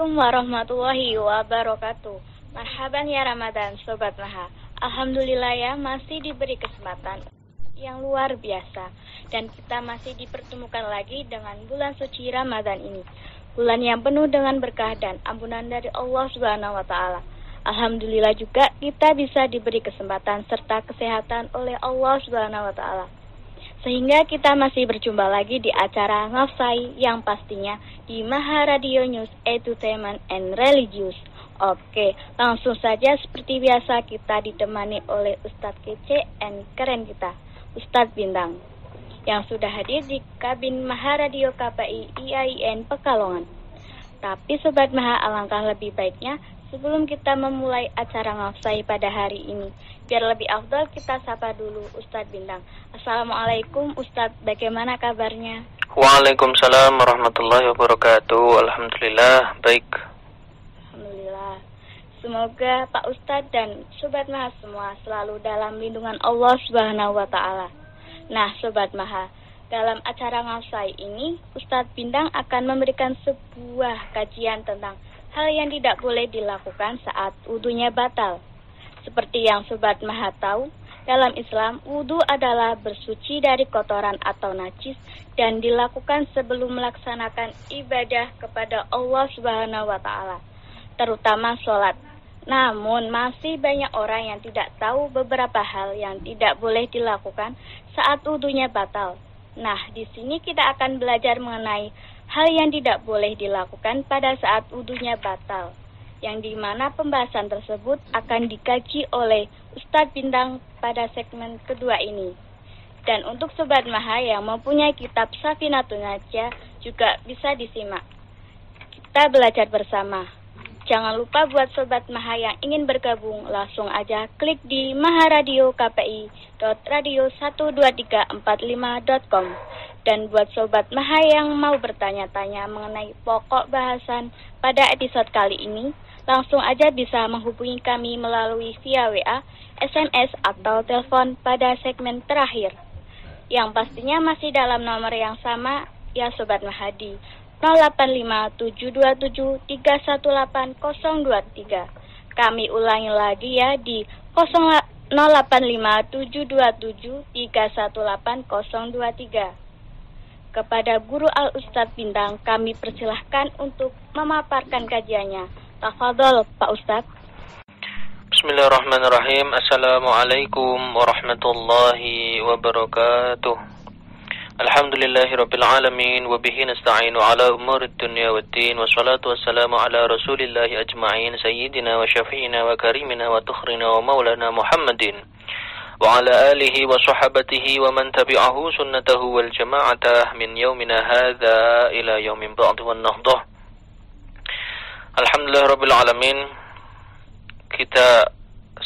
Assalamualaikum warahmatullahi wabarakatuh. Marhaban ya Ramadan, Sobat Maha. Alhamdulillah ya masih diberi kesempatan yang luar biasa. Dan kita masih dipertemukan lagi dengan bulan suci Ramadan ini. Bulan yang penuh dengan berkah dan ampunan dari Allah Subhanahu wa taala. Alhamdulillah juga kita bisa diberi kesempatan serta kesehatan oleh Allah Subhanahu wa taala. Sehingga kita masih berjumpa lagi di acara Ngafsai yang pastinya di Maha Radio News Entertainment and Religious. Oke, langsung saja seperti biasa kita ditemani oleh Ustadz kece and keren kita, Ustadz Bintang, yang sudah hadir di kabin Maha Radio KPI IAIN Pekalongan. Tapi Sobat Maha alangkah lebih baiknya Sebelum kita memulai acara ngafsai pada hari ini, biar lebih afdal kita sapa dulu Ustadz Bintang. Assalamualaikum Ustadz, bagaimana kabarnya? Waalaikumsalam warahmatullahi wabarakatuh. Alhamdulillah, baik. Alhamdulillah. Semoga Pak Ustadz dan Sobat Maha semua selalu dalam lindungan Allah Subhanahu wa Ta'ala. Nah, Sobat Maha, dalam acara ngafsai ini, Ustadz Bintang akan memberikan sebuah kajian tentang hal yang tidak boleh dilakukan saat wudhunya batal. Seperti yang Sobat Maha tahu, dalam Islam, wudhu adalah bersuci dari kotoran atau najis dan dilakukan sebelum melaksanakan ibadah kepada Allah Subhanahu wa Ta'ala, terutama sholat. Namun, masih banyak orang yang tidak tahu beberapa hal yang tidak boleh dilakukan saat wudhunya batal. Nah, di sini kita akan belajar mengenai hal yang tidak boleh dilakukan pada saat wudhunya batal, yang di mana pembahasan tersebut akan dikaji oleh Ustadz Bintang pada segmen kedua ini. Dan untuk Sobat Maha yang mempunyai kitab Safinatun Najah juga bisa disimak. Kita belajar bersama. Jangan lupa buat Sobat Maha yang ingin bergabung, langsung aja klik di maharadio kpi.radio 12345.com. Dan buat Sobat Maha yang mau bertanya-tanya mengenai pokok bahasan pada episode kali ini, langsung aja bisa menghubungi kami melalui via WA, SMS, atau telepon pada segmen terakhir. Yang pastinya masih dalam nomor yang sama, ya Sobat Mahadi, 085727318023. Kami ulangi lagi ya di 085727318023. Kepada Guru Al Ustadz Bintang, kami persilahkan untuk memaparkan kajiannya. Tafadol, Pak Ustadz. Bismillahirrahmanirrahim. Assalamualaikum warahmatullahi wabarakatuh. الحمد لله رب العالمين وبه نستعين على أمور الدنيا والدين والصلاة والسلام على رسول الله أجمعين سيدنا وشفينا وكريمنا وتخرنا ومولانا محمد وعلى آله وصحبته ومن تبعه سنته والجماعة من يومنا هذا إلى يوم بعد والنهضة الحمد لله رب العالمين kita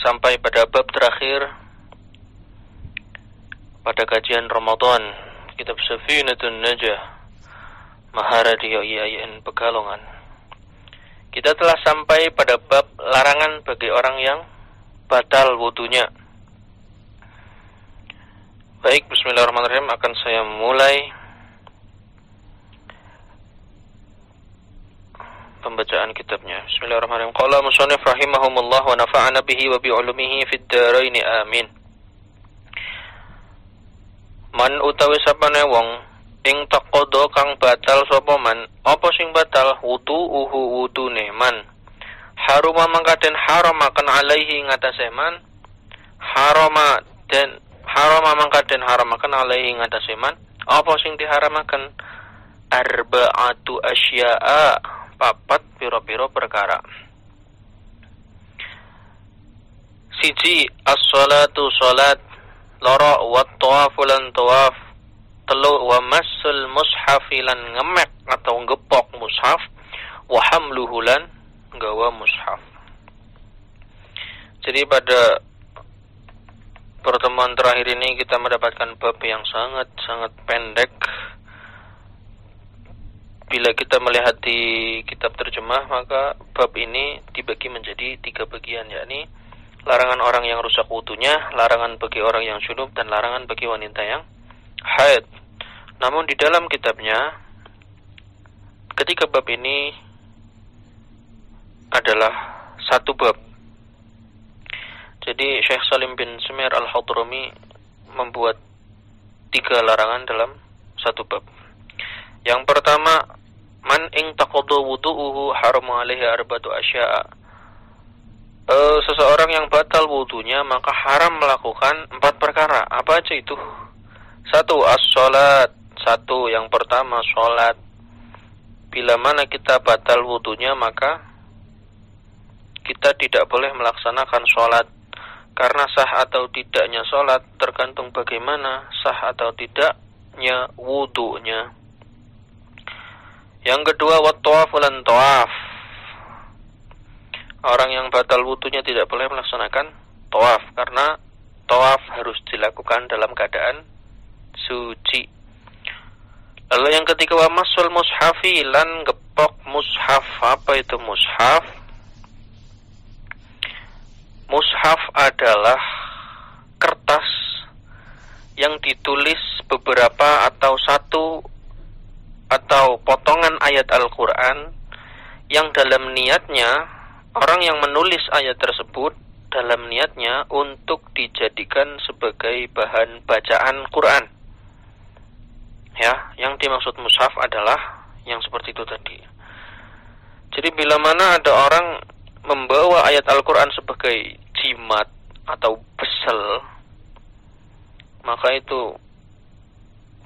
sampai pada bab terakhir pada kajian Ramadan. Kitab Safinatun Najah Maharadio IAIN Pekalongan Kita telah sampai pada bab larangan bagi orang yang batal wudhunya Baik, bismillahirrahmanirrahim akan saya mulai pembacaan kitabnya. Bismillahirrahmanirrahim. Qala musannif rahimahumullah wa nafa'ana bihi wa bi ulumihi fid amin. Man utawi sapane wong ing taqodo kang batal sapa man, apa sing batal? Wudu uhu wudune man. Haruma mangkaten haramakan alaihi ngatasé man. Harama dan haram mangka den haramaken alaihi ngatasi man. Apa sing diharamaken? Arba'atu asya'a papat piro-piro perkara. Siji as-salatu salat loro wa tawafu lan tawaf telu wa masul mushaf lan ngemek atau ngepok mushaf. Wa hamluhu lan gawa mushaf. Jadi pada pertemuan terakhir ini kita mendapatkan bab yang sangat-sangat pendek. Bila kita melihat di kitab terjemah, maka bab ini dibagi menjadi tiga bagian, yakni larangan orang yang rusak wudhunya, larangan bagi orang yang junub, dan larangan bagi wanita yang haid. Namun di dalam kitabnya, ketika bab ini adalah satu bab. Jadi Syekh Salim bin Sumir Al-Hadrami membuat tiga larangan dalam satu bab. Yang pertama, man ing taqaddu wudu'uhu haram alaihi arbatu asya'a. E, seseorang yang batal wudunya maka haram melakukan empat perkara. Apa aja itu? Satu, as-salat. Satu, yang pertama, salat. Bila mana kita batal wudunya maka kita tidak boleh melaksanakan sholat karena sah atau tidaknya sholat tergantung bagaimana sah atau tidaknya wudhunya. Yang kedua, wat-tawaf dan tawaf. Orang yang batal wudhunya tidak boleh melaksanakan tawaf karena tawaf harus dilakukan dalam keadaan suci. Lalu yang ketiga wa masul mushafi lan gepok mushaf. Apa itu mushaf? Mushaf adalah kertas yang ditulis beberapa atau satu atau potongan ayat Al-Qur'an yang dalam niatnya orang yang menulis ayat tersebut dalam niatnya untuk dijadikan sebagai bahan bacaan Quran. Ya, yang dimaksud mushaf adalah yang seperti itu tadi. Jadi bila mana ada orang membawa ayat Al-Quran sebagai jimat atau besel, maka itu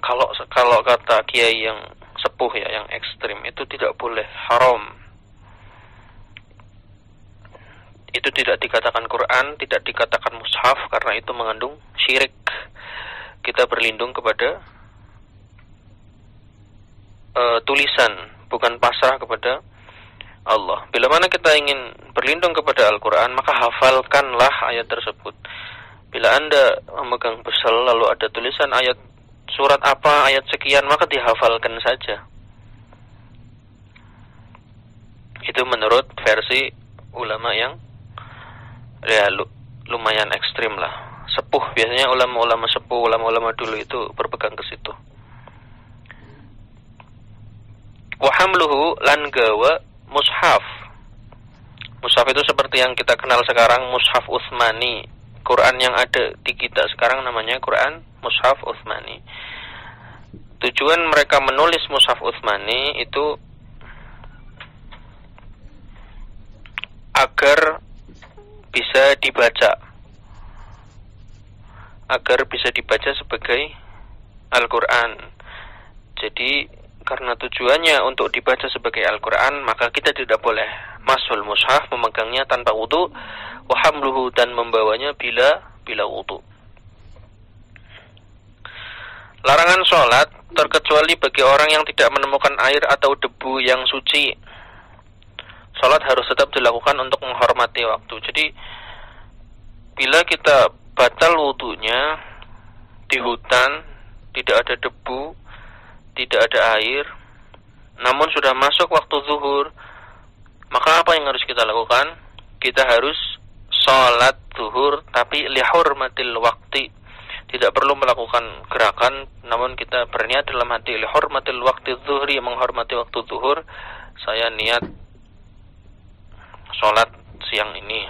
kalau kalau kata kiai yang sepuh ya, yang ekstrim itu tidak boleh haram. Itu tidak dikatakan Quran, tidak dikatakan mushaf karena itu mengandung syirik. Kita berlindung kepada uh, tulisan, bukan pasrah kepada Allah. Bila mana kita ingin berlindung kepada Al-Quran, maka hafalkanlah ayat tersebut. Bila Anda memegang besel lalu ada tulisan ayat surat apa, ayat sekian, maka dihafalkan saja. Itu menurut versi ulama yang ya lumayan ekstrim lah. Sepuh biasanya ulama-ulama sepuh, ulama-ulama dulu itu berpegang ke situ. Wahamluhu lan gawa mushaf. Mushaf itu seperti yang kita kenal sekarang mushaf Utsmani. Quran yang ada di kita sekarang namanya Quran Mushaf Utsmani. Tujuan mereka menulis Mushaf Utsmani itu agar bisa dibaca. Agar bisa dibaca sebagai Al-Qur'an. Jadi karena tujuannya untuk dibaca sebagai Al-Quran, maka kita tidak boleh masul mushaf memegangnya tanpa wudhu, wahamluhu dan membawanya bila bila wudhu. Larangan sholat terkecuali bagi orang yang tidak menemukan air atau debu yang suci. Sholat harus tetap dilakukan untuk menghormati waktu. Jadi, bila kita batal wudhunya di hutan, tidak ada debu, tidak ada air, namun sudah masuk waktu zuhur, maka apa yang harus kita lakukan? Kita harus sholat zuhur, tapi lihurmatil waktu. Tidak perlu melakukan gerakan, namun kita berniat dalam hati lihurmatil waktu zuhri, menghormati waktu zuhur. Saya niat sholat siang ini.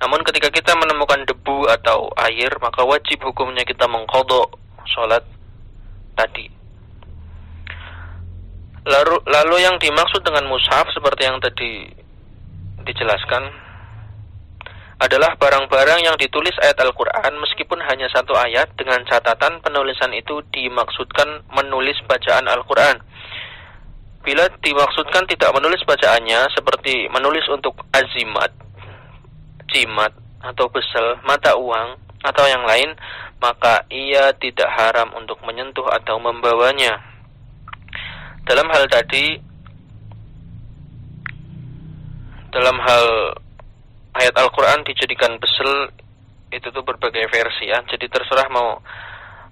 Namun ketika kita menemukan debu atau air, maka wajib hukumnya kita mengkodok sholat tadi. Lalu, lalu yang dimaksud dengan mushaf seperti yang tadi dijelaskan adalah barang-barang yang ditulis ayat Al-Quran meskipun hanya satu ayat dengan catatan penulisan itu dimaksudkan menulis bacaan Al-Quran. Bila dimaksudkan tidak menulis bacaannya seperti menulis untuk azimat, jimat, atau besel, mata uang, atau yang lain, maka ia tidak haram untuk menyentuh atau membawanya. Dalam hal tadi dalam hal ayat Al-Qur'an dijadikan besel itu tuh berbagai versi ya. Jadi terserah mau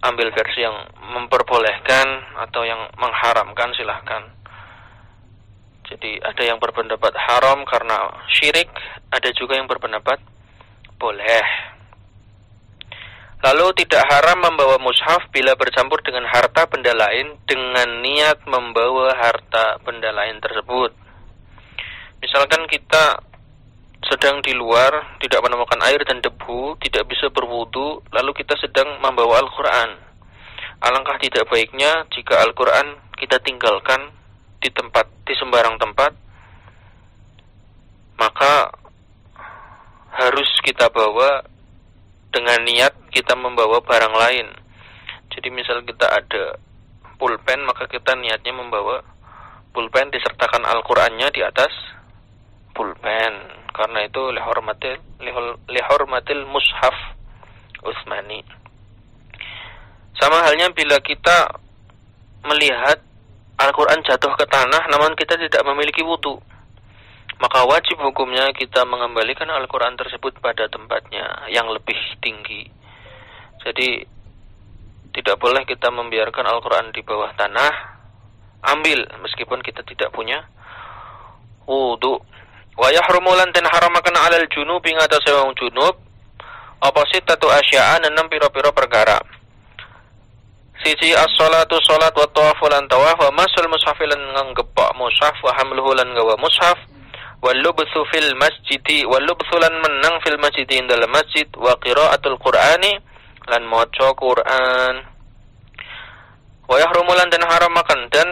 ambil versi yang memperbolehkan atau yang mengharamkan silahkan. Jadi ada yang berpendapat haram karena syirik, ada juga yang berpendapat boleh. Lalu tidak haram membawa mushaf bila bercampur dengan harta benda lain dengan niat membawa harta benda lain tersebut. Misalkan kita sedang di luar, tidak menemukan air dan debu, tidak bisa berwudu, lalu kita sedang membawa Al-Quran. Alangkah tidak baiknya jika Al-Quran kita tinggalkan di tempat, di sembarang tempat, maka harus kita bawa dengan niat kita membawa barang lain. Jadi misal kita ada pulpen, maka kita niatnya membawa pulpen disertakan Al-Qur'annya di atas pulpen karena itu lihormatil lihormatil mushaf Utsmani. Sama halnya bila kita melihat Al-Quran jatuh ke tanah namun kita tidak memiliki wudhu maka wajib hukumnya kita mengembalikan Al-Quran tersebut pada tempatnya yang lebih tinggi. Jadi tidak boleh kita membiarkan Al-Quran di bawah tanah, ambil meskipun kita tidak punya wudhu. Wa yahrumu lan den haramaken alal junub ing atase wong junub apa sitatu asya'an enam pira-pira perkara. Siji as-salatu salat wa tawafu lan tawaf wa masul mushaf lan nggepak mushaf wa hamluhu lan gawa mushaf wal lubthu fil masjidi wal lubthu lan menang fil masjidi dalam masjid wa qiraatul qur'ani lan maca Quran. Wa yahrumu lan dan haram makan dan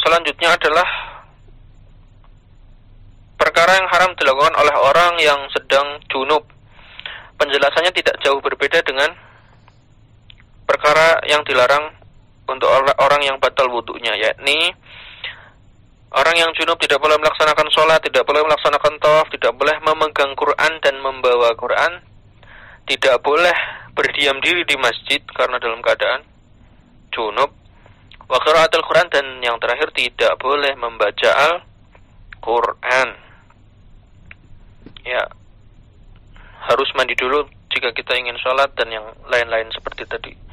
selanjutnya adalah perkara yang haram dilakukan oleh orang yang sedang junub. Penjelasannya tidak jauh berbeda dengan perkara yang dilarang untuk orang yang batal wudhunya, yakni orang yang junub tidak boleh melaksanakan sholat, tidak boleh melaksanakan tawaf, tidak boleh memegang Quran dan membawa Quran, tidak boleh berdiam diri di masjid karena dalam keadaan junub, wa Quran dan yang terakhir tidak boleh membaca Al-Quran ya harus mandi dulu jika kita ingin sholat dan yang lain-lain seperti tadi.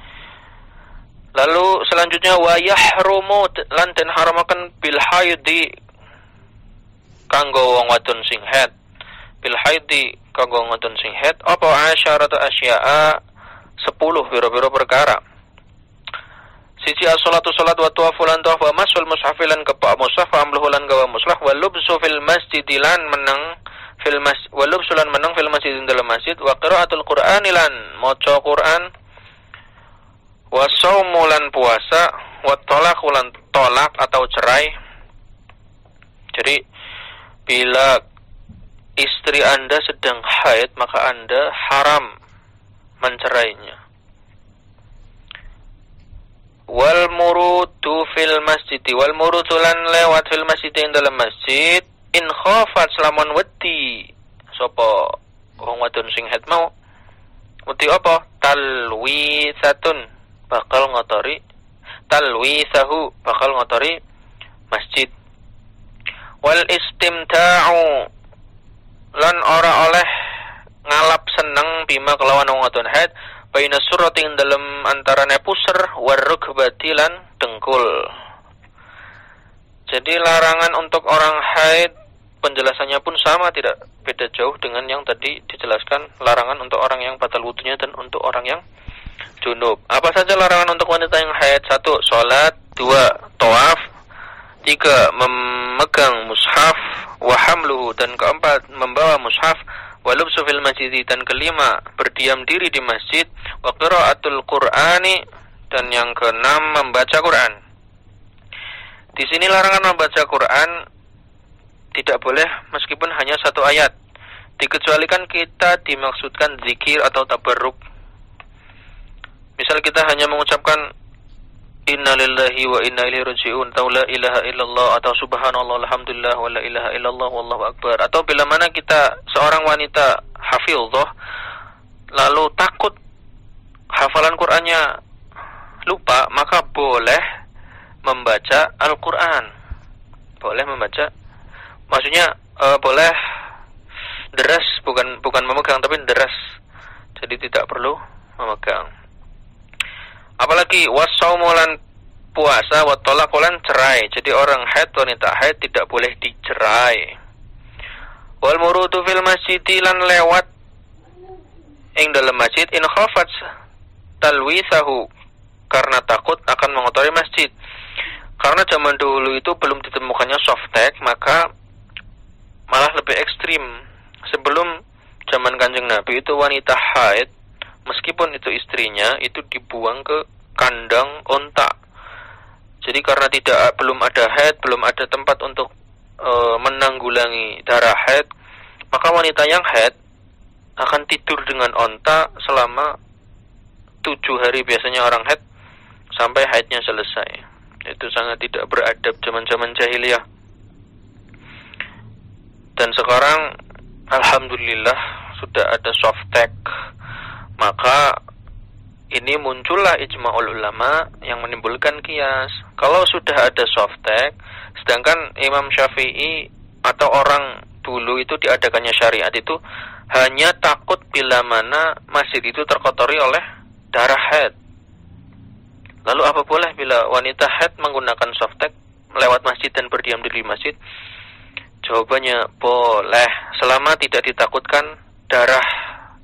Lalu selanjutnya wayahrumu lan den haramaken bil haidi kanggo wong wadon sing head. Bil haidi kanggo wong wadon sing head apa asyaratu asya'a 10 biro-biro perkara. Sisi as-salatu salat wa tawafu lan masul mushafilan kepak mushaf amluhu lan gawa mushaf wa lubsu fil masjidilan menang fil mas walub sulan menang fil masjid dalam masjid wa qiraatul qur'an lan maca Quran wa saumulan puasa wa tolak atau cerai. Jadi bila istri Anda sedang haid maka Anda haram mencerainya. Wal murudu fil masjid wal murudulan lewat fil masjid dalam masjid in khafat selamun wedi. Sapa wong wadon sing het mau? Wedi apa? Talwisatun bakal ngotori talwisahu bakal ngotori masjid. Wal istimta'u lan ora oleh ngalap seneng bima kelawan wong wadon het baina surati ing dalem antarane puser waruk batilan dengkul. Jadi larangan untuk orang haid penjelasannya pun sama tidak beda jauh dengan yang tadi dijelaskan larangan untuk orang yang batal wudhunya dan untuk orang yang junub. Apa saja larangan untuk wanita yang haid? Satu, sholat. Dua, tawaf. Tiga, memegang mushaf. Wahamluhu. Dan keempat, membawa mushaf. Walubsu fil masjid. Dan kelima, berdiam diri di masjid. Wa qiraatul qur'ani. Dan yang keenam, membaca Quran. Di sini larangan membaca Quran tidak boleh meskipun hanya satu ayat. Dikecualikan kita dimaksudkan zikir atau tabarruk. Misal kita hanya mengucapkan innalillahi wa inna ilaihi raji'un atau la ilaha illallah atau subhanallah alhamdulillah wa la ilaha illallah wallahu akbar atau bila mana kita seorang wanita hafizah lalu takut hafalan Qur'annya lupa maka boleh membaca Al-Qur'an. Boleh membaca. Maksudnya uh, boleh deras bukan bukan memegang tapi deras. Jadi tidak perlu memegang apalagi wasaumolan puasa watolakolan cerai. Jadi orang haid wanita haid tidak boleh dicerai. Wal murudu fil masjid lan lewat ing dalam masjid in khafat talwisahu karena takut akan mengotori masjid. Karena zaman dulu itu belum ditemukannya softtek maka malah lebih ekstrim. Sebelum zaman kanjeng Nabi itu wanita haid, meskipun itu istrinya, itu dibuang ke kandang onta. Jadi karena tidak belum ada haid, belum ada tempat untuk e, menanggulangi darah haid, maka wanita yang haid akan tidur dengan onta selama tujuh hari biasanya orang haid sampai haidnya selesai. Itu sangat tidak beradab zaman-zaman jahiliyah. Dan sekarang alhamdulillah sudah ada soft tech. Maka ini muncullah ijma'ul ulama yang menimbulkan kias. Kalau sudah ada soft tech, sedangkan Imam Syafi'i atau orang dulu itu diadakannya syariat itu hanya takut bila mana masjid itu terkotori oleh darah head. Lalu apa boleh bila wanita head menggunakan soft tech lewat masjid dan berdiam diri di masjid? Jawabannya boleh selama tidak ditakutkan darah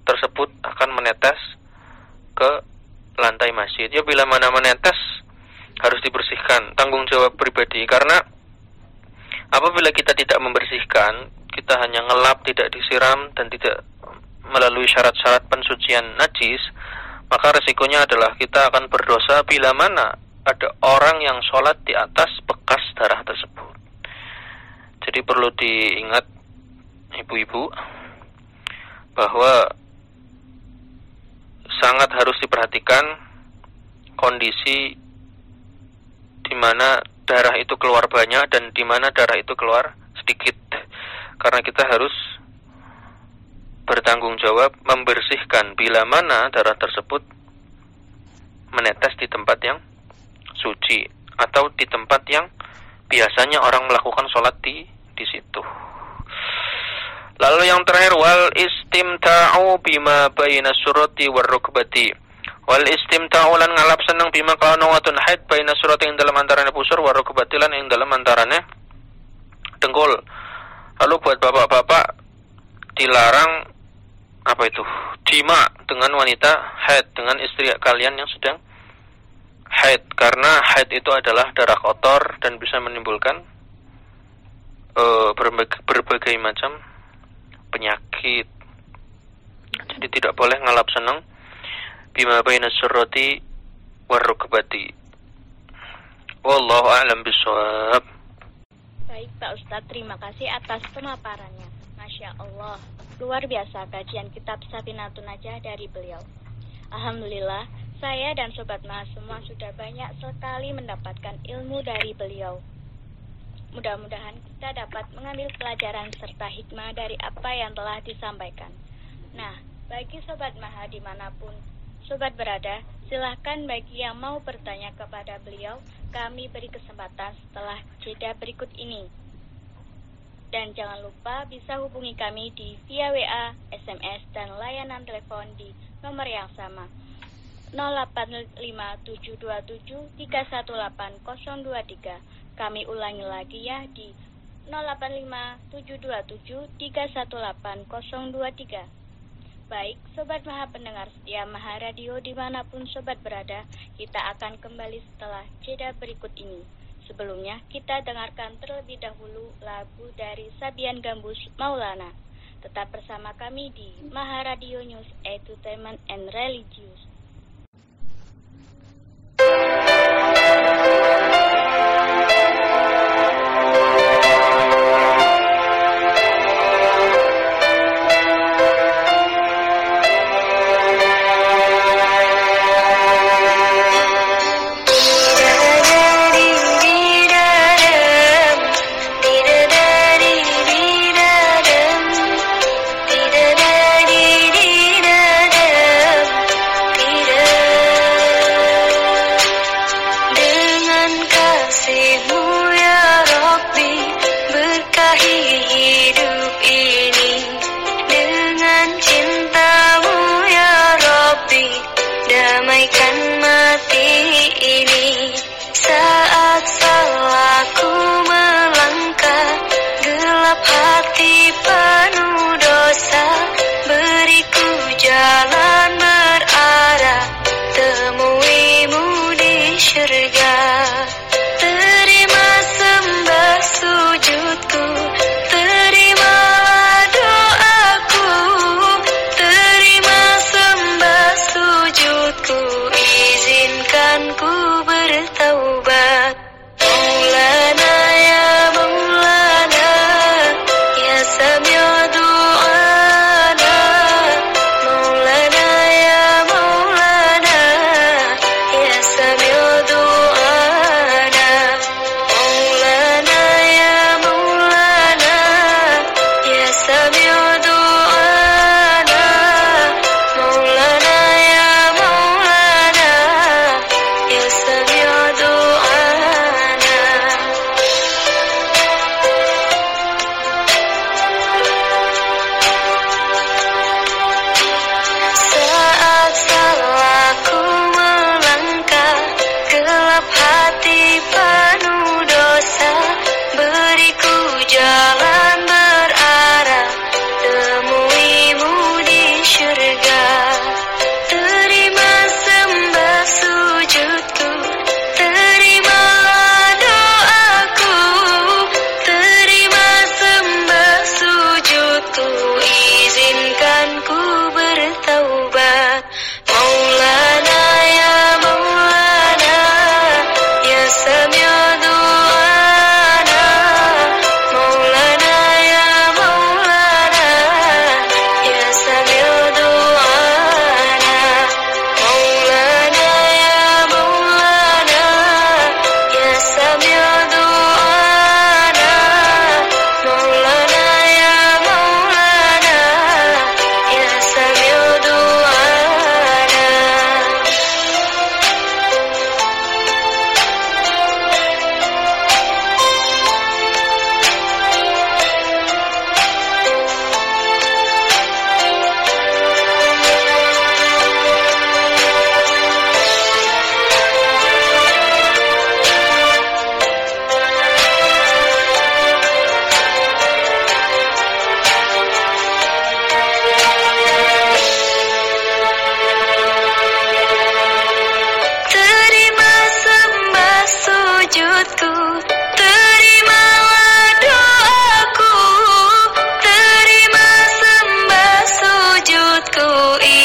tersebut akan menetes ke lantai masjid. Ya bila mana menetes harus dibersihkan, tanggung jawab pribadi karena apabila kita tidak membersihkan, kita hanya ngelap, tidak disiram dan tidak melalui syarat-syarat pensucian najis, maka resikonya adalah kita akan berdosa bila mana ada orang yang sholat di atas bekas darah tersebut. Jadi perlu diingat ibu-ibu bahwa sangat harus diperhatikan kondisi di mana darah itu keluar banyak dan di mana darah itu keluar sedikit. Karena kita harus bertanggung jawab membersihkan bila mana darah tersebut menetes di tempat yang suci atau di tempat yang biasanya orang melakukan sholat di di situ. Lalu yang terakhir wal istimta'u bima baina surati war rukbati. Wal istimta'u lan ngalap seneng bima kana watun haid baina surati ing dalam antarane pusur war rukbati lan ing dalam antarane dengkul. Lalu buat bapak-bapak dilarang apa itu? Jima dengan wanita haid dengan istri kalian yang sedang haid karena haid itu adalah darah kotor dan bisa menimbulkan uh, berbagai, berbagai macam penyakit. Jadi tidak boleh ngalap senang bima baina surrati warrukbati. Wallahu a'lam bishawab. Baik Pak Ustadz, terima kasih atas pemaparannya. Masya Allah, luar biasa kajian kitab Safinatun Najah dari beliau. Alhamdulillah, saya dan Sobat Mas semua sudah banyak sekali mendapatkan ilmu dari beliau. Mudah-mudahan kita dapat mengambil pelajaran serta hikmah dari apa yang telah disampaikan. Nah, bagi Sobat Maha di mana pun Sobat berada, silahkan bagi yang mau bertanya kepada beliau, kami beri kesempatan setelah jeda berikut ini. Dan jangan lupa bisa hubungi kami di via WA, SMS, dan layanan telepon di nomor yang sama 085727318023 kami ulangi lagi ya di 085727318023. Baik, Sobat Maha Pendengar setia Maha Radio di mana pun Sobat berada, kita akan kembali setelah jeda berikut ini. Sebelumnya, kita dengarkan terlebih dahulu lagu dari Sabian Gambus Maulana. Tetap bersama kami di Maha Radio News Entertainment and Religious. can aku ingin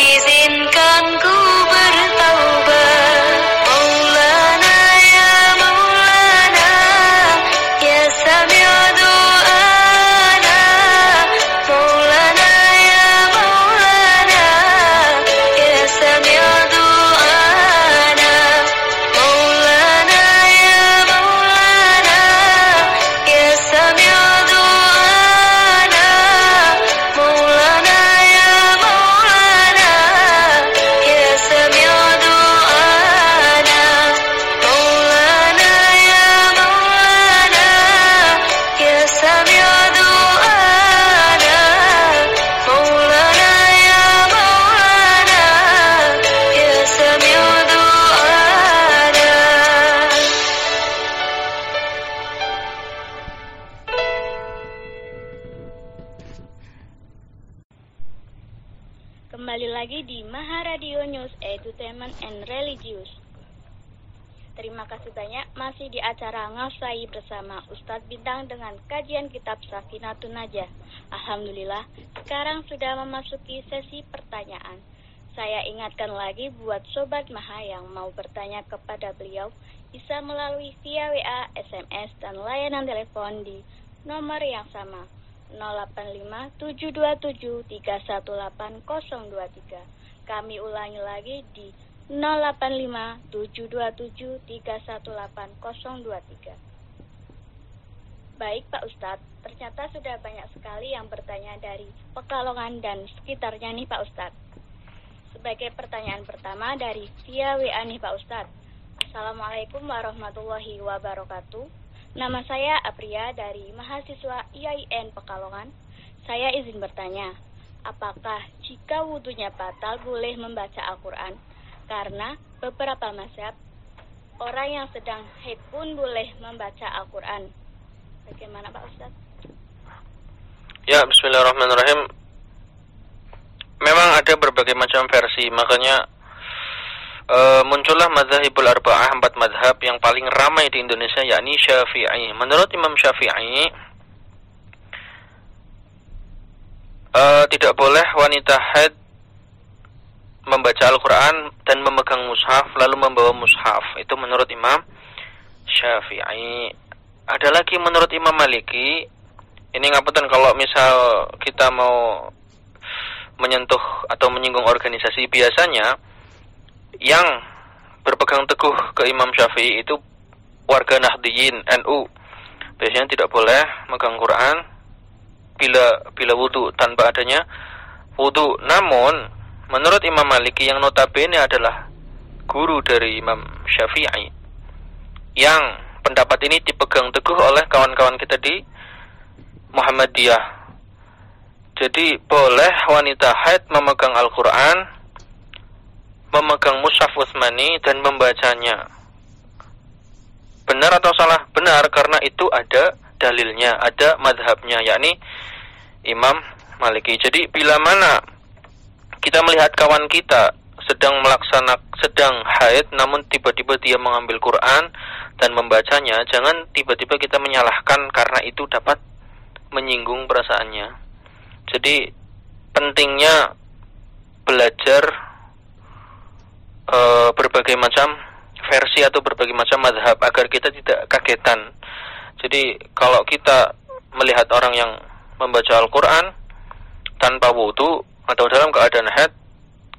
Ngasai bersama Ustadz Bintang dengan kajian kitab Safinatun Najah. Alhamdulillah, sekarang sudah memasuki sesi pertanyaan. Saya ingatkan lagi buat Sobat Maha yang mau bertanya kepada beliau, bisa melalui via WA, SMS, dan layanan telepon di nomor yang sama 085727318023. Kami ulangi lagi di 085727318023. Baik Pak Ustadz, ternyata sudah banyak sekali yang bertanya dari Pekalongan dan sekitarnya nih Pak Ustadz. Sebagai pertanyaan pertama dari via WA nih Pak Ustadz. Assalamualaikum warahmatullahi wabarakatuh. Nama saya Apria dari mahasiswa IAIN Pekalongan. Saya izin bertanya, apakah jika wudhunya batal boleh membaca Al-Quran? karena beberapa mazhab orang yang sedang haid pun boleh membaca Al-Quran. Bagaimana Pak Ustaz? Ya, Bismillahirrahmanirrahim. Memang ada berbagai macam versi, makanya e, muncullah mazhabul arba'ah empat madhab yang paling ramai di Indonesia yakni Syafi'i. Menurut Imam Syafi'i e, tidak boleh wanita haid membaca Al-Quran dan memegang mushaf lalu membawa mushaf itu menurut Imam Syafi'i ada lagi menurut Imam Maliki ini ngapain kalau misal kita mau menyentuh atau menyinggung organisasi biasanya yang berpegang teguh ke Imam Syafi'i itu warga Nahdiyin NU biasanya tidak boleh megang Quran bila bila wudhu tanpa adanya wudhu namun Menurut Imam Maliki yang notabene adalah guru dari Imam Syafi'i yang pendapat ini dipegang teguh oleh kawan-kawan kita di Muhammadiyah. Jadi boleh wanita haid memegang Al-Quran, memegang Mushaf Utsmani dan membacanya. Benar atau salah? Benar karena itu ada dalilnya, ada madhabnya, yakni Imam Maliki. Jadi bila mana kita melihat kawan kita sedang melaksanakan sedang haid namun tiba-tiba dia mengambil Quran dan membacanya, jangan tiba-tiba kita menyalahkan karena itu dapat menyinggung perasaannya. Jadi pentingnya belajar e, berbagai macam versi atau berbagai macam madhab agar kita tidak kagetan. Jadi kalau kita melihat orang yang membaca Al-Quran tanpa wudhu atau dalam keadaan head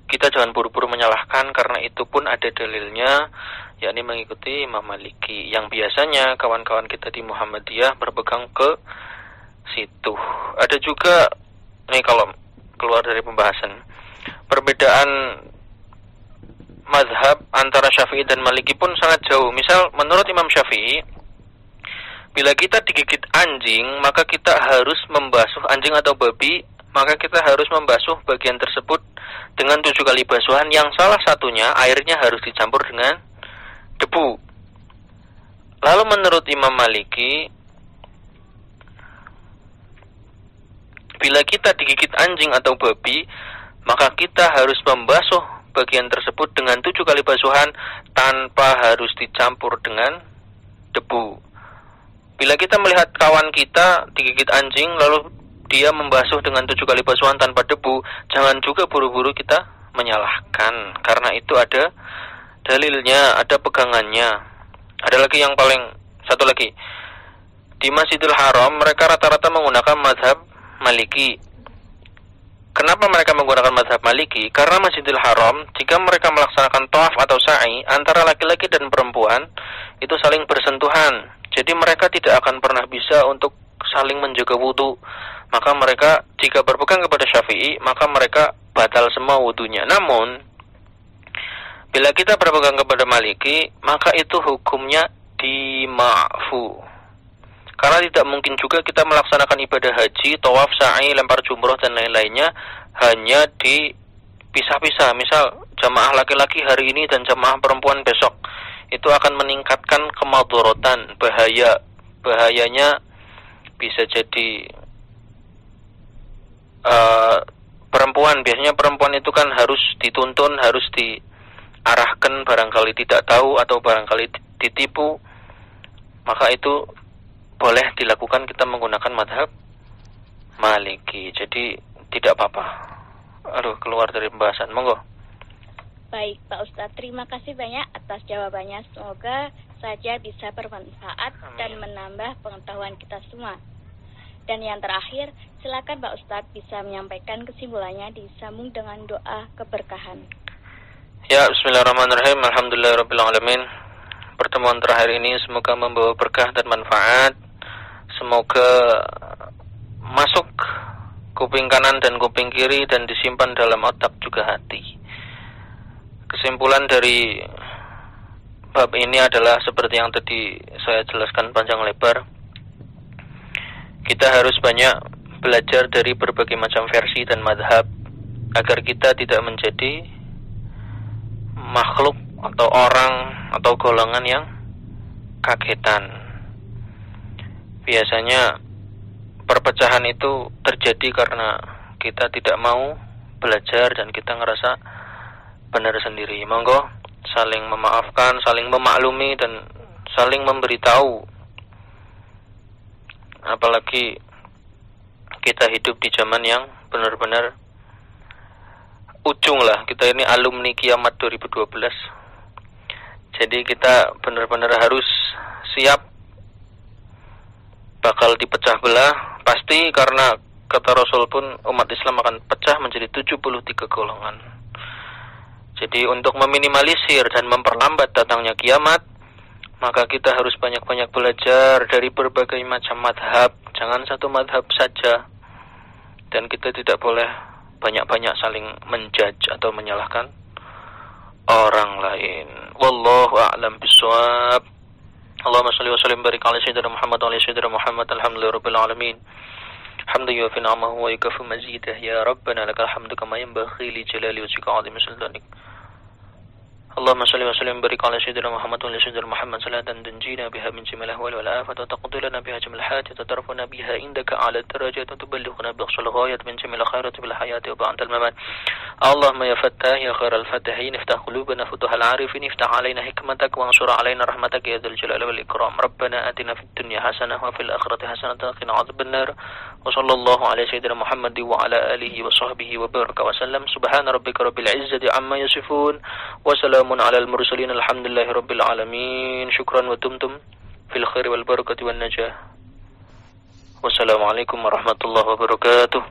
kita jangan buru-buru menyalahkan karena itu pun ada dalilnya yakni mengikuti Imam Maliki yang biasanya kawan-kawan kita di Muhammadiyah berpegang ke situ. Ada juga nih kalau keluar dari pembahasan perbedaan mazhab antara Syafi'i dan Maliki pun sangat jauh. Misal menurut Imam Syafi'i bila kita digigit anjing maka kita harus membasuh anjing atau babi maka kita harus membasuh bagian tersebut dengan tujuh kali basuhan yang salah satunya airnya harus dicampur dengan debu. Lalu menurut Imam Maliki, bila kita digigit anjing atau babi, maka kita harus membasuh bagian tersebut dengan tujuh kali basuhan tanpa harus dicampur dengan debu. Bila kita melihat kawan kita digigit anjing lalu dia membasuh dengan tujuh kali basuhan tanpa debu, jangan juga buru-buru kita menyalahkan karena itu ada dalilnya, ada pegangannya. Ada lagi yang paling satu lagi. Di Masjidil Haram mereka rata-rata menggunakan madhab Maliki. Kenapa mereka menggunakan madhab Maliki? Karena Masjidil Haram, jika mereka melaksanakan tawaf atau sa'i antara laki-laki dan perempuan itu saling bersentuhan. Jadi mereka tidak akan pernah bisa untuk saling menjaga wudhu. Maka mereka jika berpegang kepada Syafi'i, maka mereka batal semua wudhunya. Namun, bila kita berpegang kepada Maliki, maka itu hukumnya dima'fu. Karena tidak mungkin juga kita melaksanakan ibadah haji, tawaf, sa'i, lempar jumroh dan lain-lainnya hanya dipisah-pisah. Misal jamaah laki-laki hari ini dan jamaah perempuan besok. Itu akan meningkatkan kemadorotan, bahaya. Bahayanya bisa jadi uh, perempuan. Biasanya perempuan itu kan harus dituntun, harus diarahkan barangkali tidak tahu atau barangkali ditipu. Maka itu boleh dilakukan kita menggunakan madhab maliki. Jadi tidak apa-apa. Aduh, keluar dari pembahasan. Monggo. Baik, Pak Ustadz. Terima kasih banyak atas jawabannya. Semoga saja bisa bermanfaat Amin. dan menambah pengetahuan kita semua. Dan yang terakhir, silakan Pak Ustadz bisa menyampaikan kesimpulannya disambung dengan doa keberkahan. Ya, Bismillahirrahmanirrahim. Alhamdulillahirrahmanirrahim. Pertemuan terakhir ini semoga membawa berkah dan manfaat Semoga masuk kuping kanan dan kuping kiri dan disimpan dalam otak juga hati. Kesimpulan dari bab ini adalah seperti yang tadi saya jelaskan panjang lebar. Kita harus banyak belajar dari berbagai macam versi dan madhab agar kita tidak menjadi makhluk atau orang atau golongan yang kagetan biasanya perpecahan itu terjadi karena kita tidak mau belajar dan kita ngerasa benar sendiri. Monggo saling memaafkan, saling memaklumi dan saling memberitahu. Apalagi kita hidup di zaman yang benar-benar ujung lah. Kita ini alumni kiamat 2012. Jadi kita benar-benar harus siap bakal dipecah belah pasti karena kata Rasul pun umat Islam akan pecah menjadi 73 golongan. Jadi untuk meminimalisir dan memperlambat datangnya kiamat, maka kita harus banyak-banyak belajar dari berbagai macam madhab. Jangan satu madhab saja. Dan kita tidak boleh banyak-banyak saling menjudge atau menyalahkan orang lain. Wallahu a'lam bishawab. اللهم صل وسلم وبارك على سيدنا محمد وعلى سيدنا محمد الحمد لله رب العالمين حمد يوفي نعمه ويكفي مزيده يا ربنا لك الحمد كما ينبغي لجلال وجهك عظيم سلطانك اللهم صل وسلم وبارك على سيدنا محمد وعلى سيدنا محمد. صلاة تنجينا بها من جميع الأهوال والآفات وتقضي لنا بها جميع الحاجات وترفعنا بها عندك على الدرجات وتبلغنا بأقصى الغاية من جميع الخيرات في الحياة وبعد الممات. اللهم يا فتاح يا خير الفاتحين افتح قلوبنا فتوح العارفين افتح علينا حكمتك وانصر علينا رحمتك يا ذا الجلال والإكرام. ربنا آتنا في الدنيا حسنة وفي الآخرة حسنة وقنا عذاب النار. وصلى الله على سيدنا محمد وعلى آله وصحبه وبارك وسلم. سبحان ربك رب العزة عما يصفون وسلام وسلام على المرسلين الحمد لله رب العالمين. شكرا ودمتم في الخير والبركة والنجاة. والسلام عليكم ورحمة الله وبركاته.